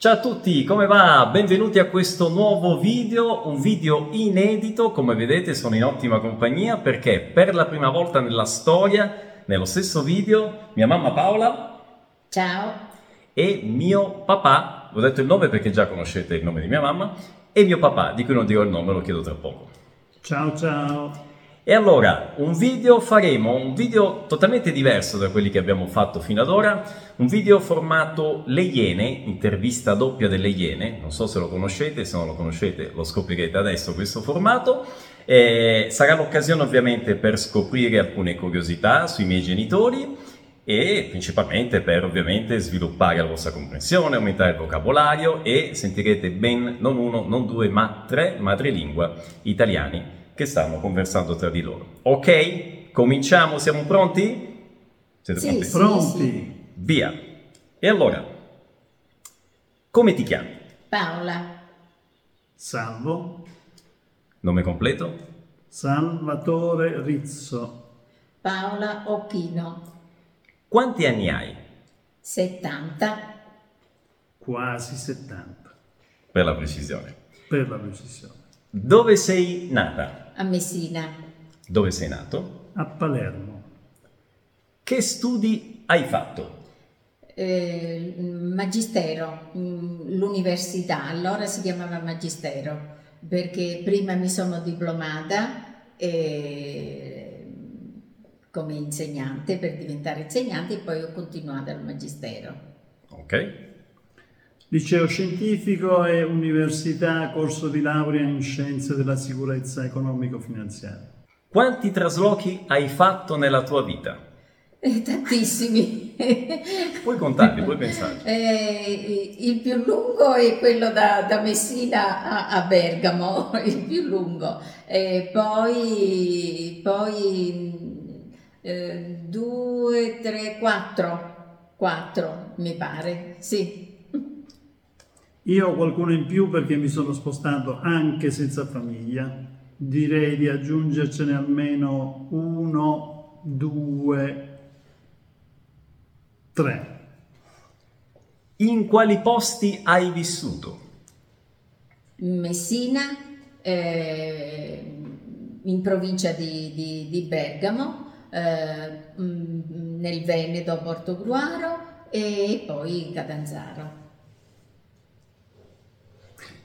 Ciao a tutti, come va? Benvenuti a questo nuovo video, un video inedito, come vedete sono in ottima compagnia perché per la prima volta nella storia, nello stesso video, mia mamma Paola Ciao. e mio papà, ho detto il nome perché già conoscete il nome di mia mamma, e mio papà, di cui non dirò il nome, lo chiedo tra poco. Ciao ciao. E allora, un video faremo, un video totalmente diverso da quelli che abbiamo fatto fino ad ora, un video formato Le Iene, intervista doppia delle Iene, non so se lo conoscete, se non lo conoscete lo scoprirete adesso questo formato, Eh, sarà l'occasione ovviamente per scoprire alcune curiosità sui miei genitori e principalmente per ovviamente sviluppare la vostra comprensione, aumentare il vocabolario e sentirete ben non uno, non due, ma tre madrelingua italiani che stanno conversando tra di loro. Ok? Cominciamo, siamo pronti? Siete Sì, pronti? sì. Pronti? Via. E allora, come ti chiami? Paola. Salvo. Nome completo? Salvatore Rizzo. Paola Occhino. Quanti anni hai? 70. Quasi 70. Per la precisione. Per la precisione. Dove sei nata? A Messina. Dove sei nato? A Palermo. Che studi hai fatto? Eh, magistero. L'università. Allora si chiamava Magistero. Perché prima mi sono diplomata eh, come insegnante per diventare insegnante e poi ho continuato al Magistero. Ok? Liceo scientifico e università, corso di laurea in scienze della sicurezza economico-finanziaria. Quanti traslochi hai fatto nella tua vita? Eh, tantissimi. Puoi contarli, puoi pensarci. Eh, il più lungo è quello da, da Messina a, a Bergamo, il più lungo. E poi, poi eh, due, tre, quattro, quattro mi pare, sì. Io ho qualcuno in più perché mi sono spostato anche senza famiglia. Direi di aggiungercene almeno uno, due, tre. In quali posti hai vissuto? Messina, eh, in provincia di, di- di Bergamo, eh, mm, nel Veneto a Portogruaro e poi Catanzaro.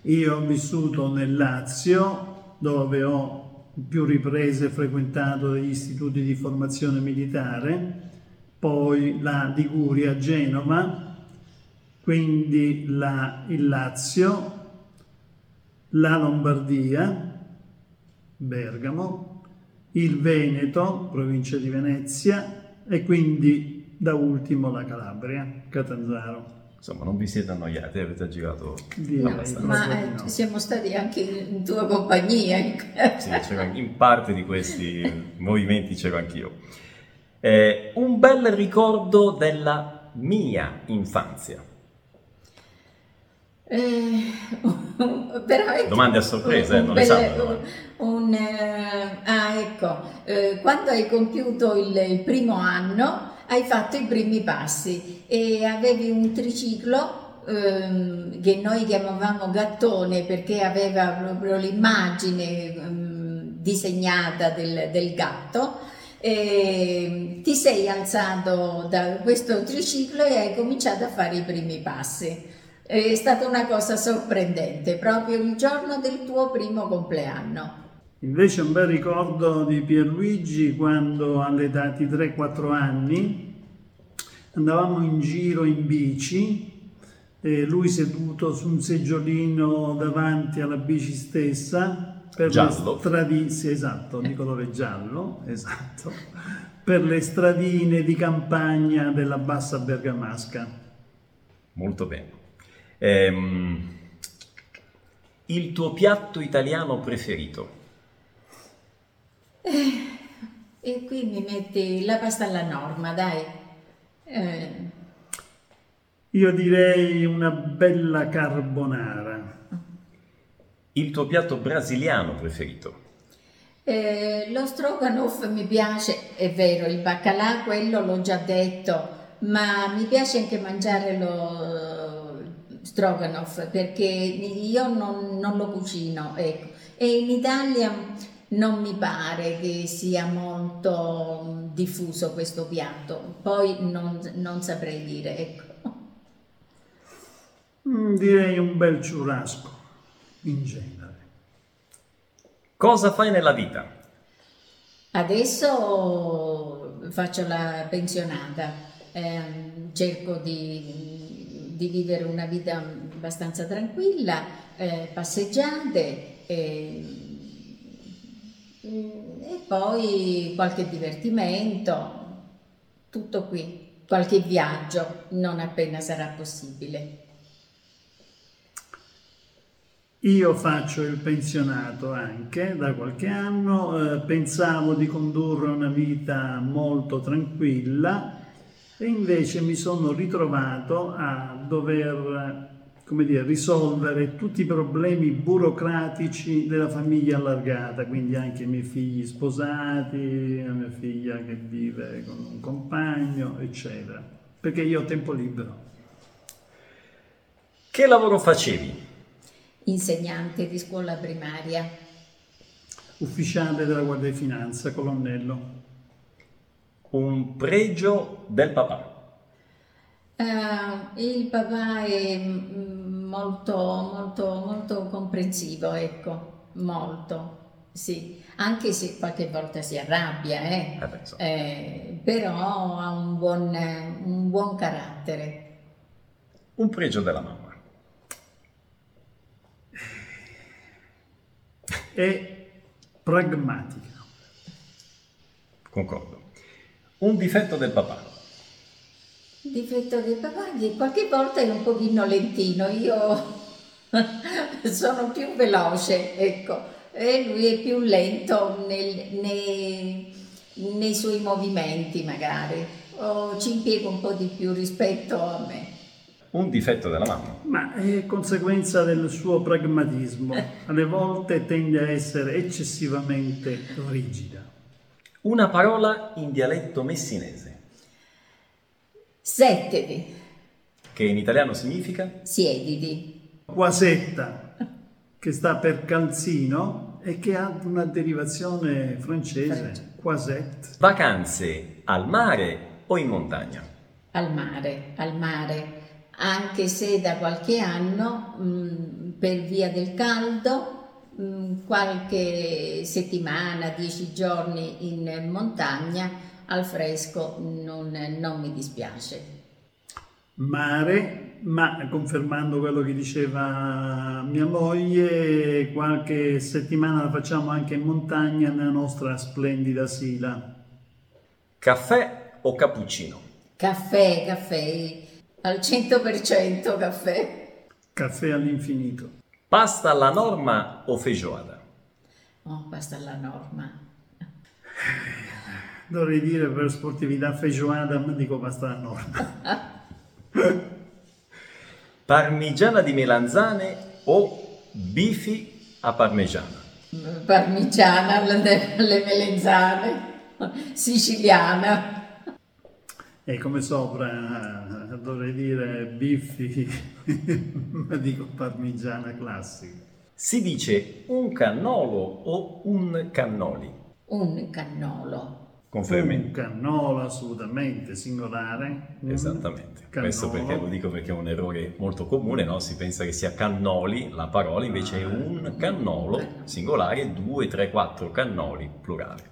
Io ho vissuto nel Lazio, dove ho più riprese frequentato degli istituti di formazione militare, poi la Liguria, Genova, quindi la- il Lazio, la Lombardia, Bergamo, il Veneto, provincia di Venezia, e quindi da ultimo la Calabria, Catanzaro. Insomma, non vi siete annoiati, avete girato Direi. abbastanza. Ma eh, siamo stati anche in tua compagnia. Sì, in parte di questi movimenti c'ero anch'io. Eh, un bel ricordo della mia infanzia. Eh, veramente Domande a sorpresa, eh, un non le bel- sanno, domande. un, eh, ah, ecco, eh, quando hai compiuto il, il primo anno hai fatto i primi passi e avevi un triciclo ehm, che noi chiamavamo gattone perché aveva proprio l'immagine ehm, disegnata del, del gatto. E ti sei alzato da questo triciclo e hai cominciato a fare i primi passi. È stata una cosa sorprendente, proprio il giorno del tuo primo compleanno. Invece un bel ricordo di Pierluigi quando all'età di 3-4 anni andavamo in giro in bici e lui seduto su un seggiolino davanti alla bici stessa per Giallo. le stradine, sì, esatto, di colore giallo, esatto, per le stradine di campagna della bassa bergamasca. Molto bene. Ehm, il tuo piatto italiano preferito? E qui mi metti la pasta alla norma, dai. Eh, Io direi una bella carbonara. Il tuo piatto brasiliano preferito? Eh, lo stroganoff mi piace, è vero, il baccalà, quello l'ho già detto, ma mi piace anche mangiare lo, stroganoff perché io non, non lo cucino, ecco. E in Italia non mi pare che sia molto diffuso questo piatto, poi non, non saprei dire, ecco. Mm, direi un bel ciurasco, in genere. Cosa fai nella vita? Adesso faccio la pensionata, eh, cerco di, di, vivere una vita abbastanza tranquilla, eh, passeggiate eh, e poi qualche divertimento, tutto qui, qualche viaggio non appena sarà possibile. Io faccio il pensionato anche da qualche anno, eh, pensavo di condurre una vita molto tranquilla e invece mi sono ritrovato a dover come dire, risolvere tutti i problemi burocratici della famiglia allargata, quindi anche i miei figli sposati, la mia figlia che vive con un compagno, eccetera, perché io ho tempo libero. Che lavoro facevi? insegnante di scuola primaria. Ufficiale della Guardia di Finanza, colonnello. Un pregio del papà. Uh, il papà è molto, molto, molto comprensivo, ecco, molto, sì, anche se qualche volta si arrabbia, eh? Eh, so. eh, però ha un buon, un buon carattere. Un pregio della mamma. è pragmatica. Concordo. Un difetto del papà. Difetto del papà che qualche volta è un pochino lentino, io sono più veloce, ecco, e lui è più lento nel, nei, nei suoi movimenti magari, o ci impiega un po' di più rispetto a me un difetto della mamma. Ma è conseguenza del suo pragmatismo. Alle volte tende a essere eccessivamente rigida. Una parola in dialetto messinese. Settedi. Che in italiano significa? Siediti. Quasetta, che sta per calzino e che ha una derivazione francese. Quasette. Vacanze al mare o in montagna? Al mare, al mare anche se da qualche anno mh, mm, per via del caldo mh, mm, qualche settimana, dieci giorni in montagna al fresco non, non mi dispiace. Mare, ma confermando quello che diceva mia moglie, qualche settimana la facciamo anche in montagna nella nostra splendida Sila. Caffè o cappuccino? Caffè, caffè al 100% caffè. Caffè all'infinito. Pasta alla norma o feijoada? Oh, pasta alla norma. Dovrei dire per sportività feijoada, ma dico pasta alla norma. Parmigiana di melanzane o bifi a parmigiana? Parmigiana alle melanzane, siciliana. E come sopra dovrei dire biffi, ma dico parmigiana classica. Si dice un cannolo o un cannoli? Un cannolo. Confermi? Un cannolo assolutamente, singolare. Esattamente, cannolo. questo perché lo dico perché è un errore molto comune, no? si pensa che sia cannoli la parola, invece ah, è un cannolo singolare, due, tre, quattro cannoli plurale.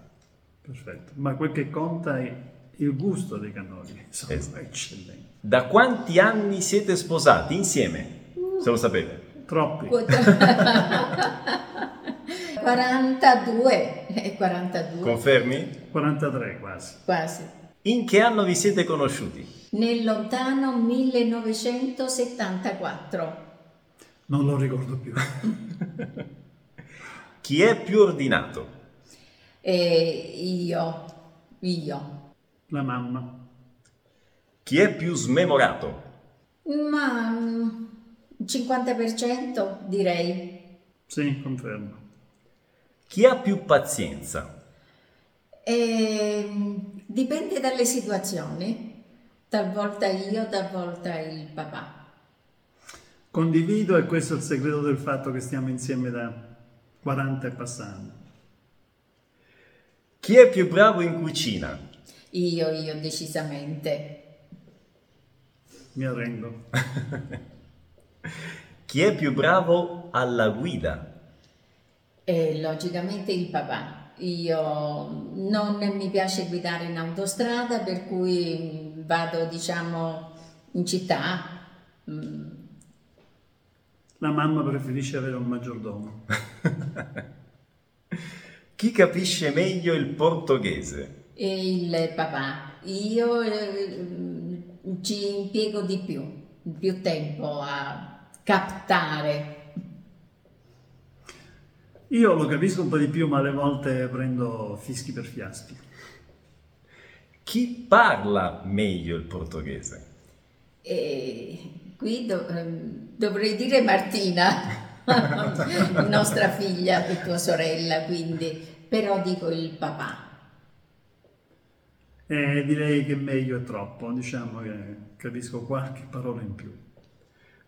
Perfetto, ma quel che conta è il gusto dei cannoli sono esatto. eccellenti. Da quanti anni siete sposati insieme? Se lo sapete. Troppi. 42. 42. Confermi? 43 quasi. Quasi. In che anno vi siete conosciuti? Nel lontano 1974. Non lo ricordo più. Chi è più ordinato? Eh, io. Io. La mamma. Chi è più smemorato? Ma 50% mm, direi. Sì, confermo. Chi ha più pazienza? Eh, dipende dalle situazioni. Talvolta io, talvolta il papà. Condivido e questo è il segreto del fatto che stiamo insieme da 40 e passando. Chi è più bravo in cucina? Io, io decisamente. Mi arrendo. Chi è più bravo alla guida? E logicamente il papà. Io non mi piace guidare in autostrada, per cui vado, diciamo, in città. Mm, La mamma preferisce avere un maggiordomo. Chi capisce meglio il portoghese? E il papà. Io eh, ci impiego di più, più tempo a captare. Io lo capisco un po' di più, ma alle volte prendo fischi per fiaschi. Chi parla meglio il portoghese? E qui do- ehm, dovrei dire Martina, nostra figlia e tua sorella, quindi, però dico il papà. E direi che meglio è troppo, diciamo che capisco qualche parola in più.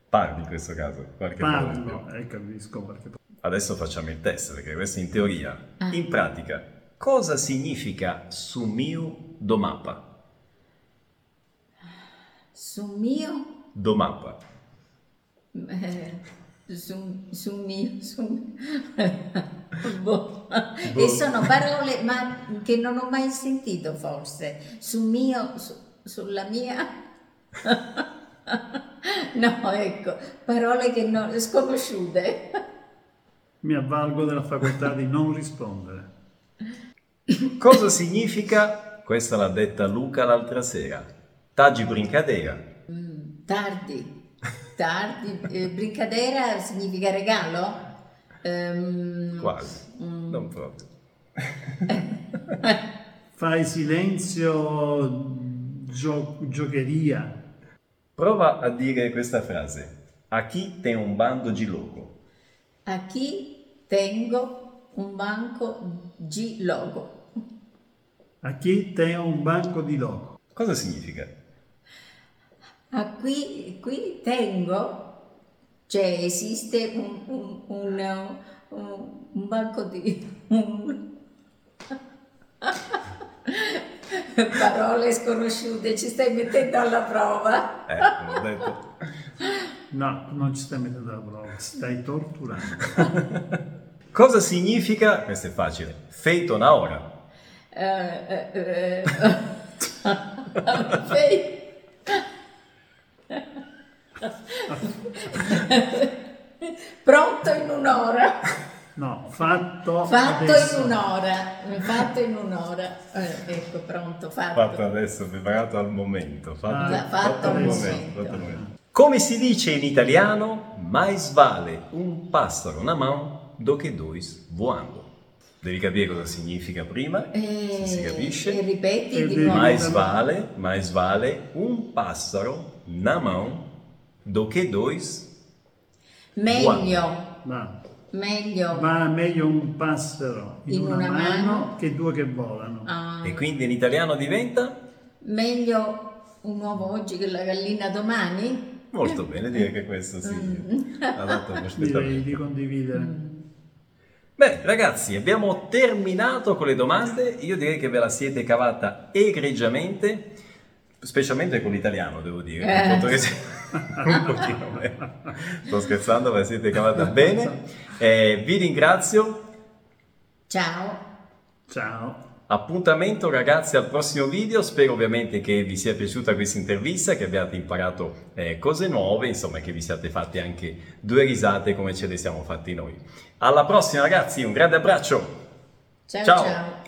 Parli in questo caso? Qualche parola in Parlo più. e capisco qualche parola. Adesso facciamo il test, perché questo in teoria. Ah. In pratica, cosa significa sumiu do mapa? Su mio, Do mapa. eh, su, su mio, su boh. Boh. E sono parole ma che non ho mai sentito forse. Su mio, su- sulla mia. No, ecco, parole che non, sconosciute. Mi avvalgo della facoltà di non rispondere. Cosa significa, questa l'ha detta Luca l'altra sera, taggi brincadeira? Mm, tardi, tardi. Eh, brincadera significa regalo? Ehm, Quasi, mm, non proprio. Fai silenzio, gio- giocheria. Prova a dire questa frase. Aqui tem um bando de louco. A chi tengo un banco G logo? A chi te un banco di loco? Cosa significa? A qui, qui tengo, cioè esiste un, un, un, un- un banco di... un- Parole sconosciute, ci stai mettendo alla prova. Eh, come ho detto. No, non ci stai mettendo alla prova, stai torturando. Cosa significa, questo è facile, feito na hora? Eh, eh, eh, Fei- Pronto in un'ora. No, fatto, Fatto adesso. in un'ora, fatto in un'ora. Eh, ecco, pronto, fatto. Fatto adesso, preparato al momento. Fatto, Ah, fatto al al momento. fatto al momento. Come si dice in italiano, mais vale un passero na mão do che dois voando. Devi capire cosa significa prima, se si Eh, capisce. e ripeti E di nuovo. Mais vale, mais vale un passero na mão do che dois Meglio, Va. meglio. Va meglio un passero in, In una, una mano, mano. che due che volano. Ah, E quindi in italiano diventa? meglio un uovo oggi che la gallina domani? Molto bene, direi che questo sì. Adatto perfettamente. Direi di condividere. Beh, ragazzi, abbiamo terminato con le domande. Io direi che ve la siete cavata egregiamente, specialmente con l'italiano, devo dire. Eh. Il portoghese un pochino meno. Sto scherzando, ve la siete cavata bene. Eh, vi ringrazio. Ciao. Ciao. Appuntamento ragazzi al prossimo video, spero ovviamente che vi sia piaciuta questa intervista, che abbiate imparato eh, cose nuove, insomma che vi siate fatti anche due risate come ce le siamo fatti noi. Alla prossima ragazzi, un grande abbraccio! Ciao Ciao. ciao.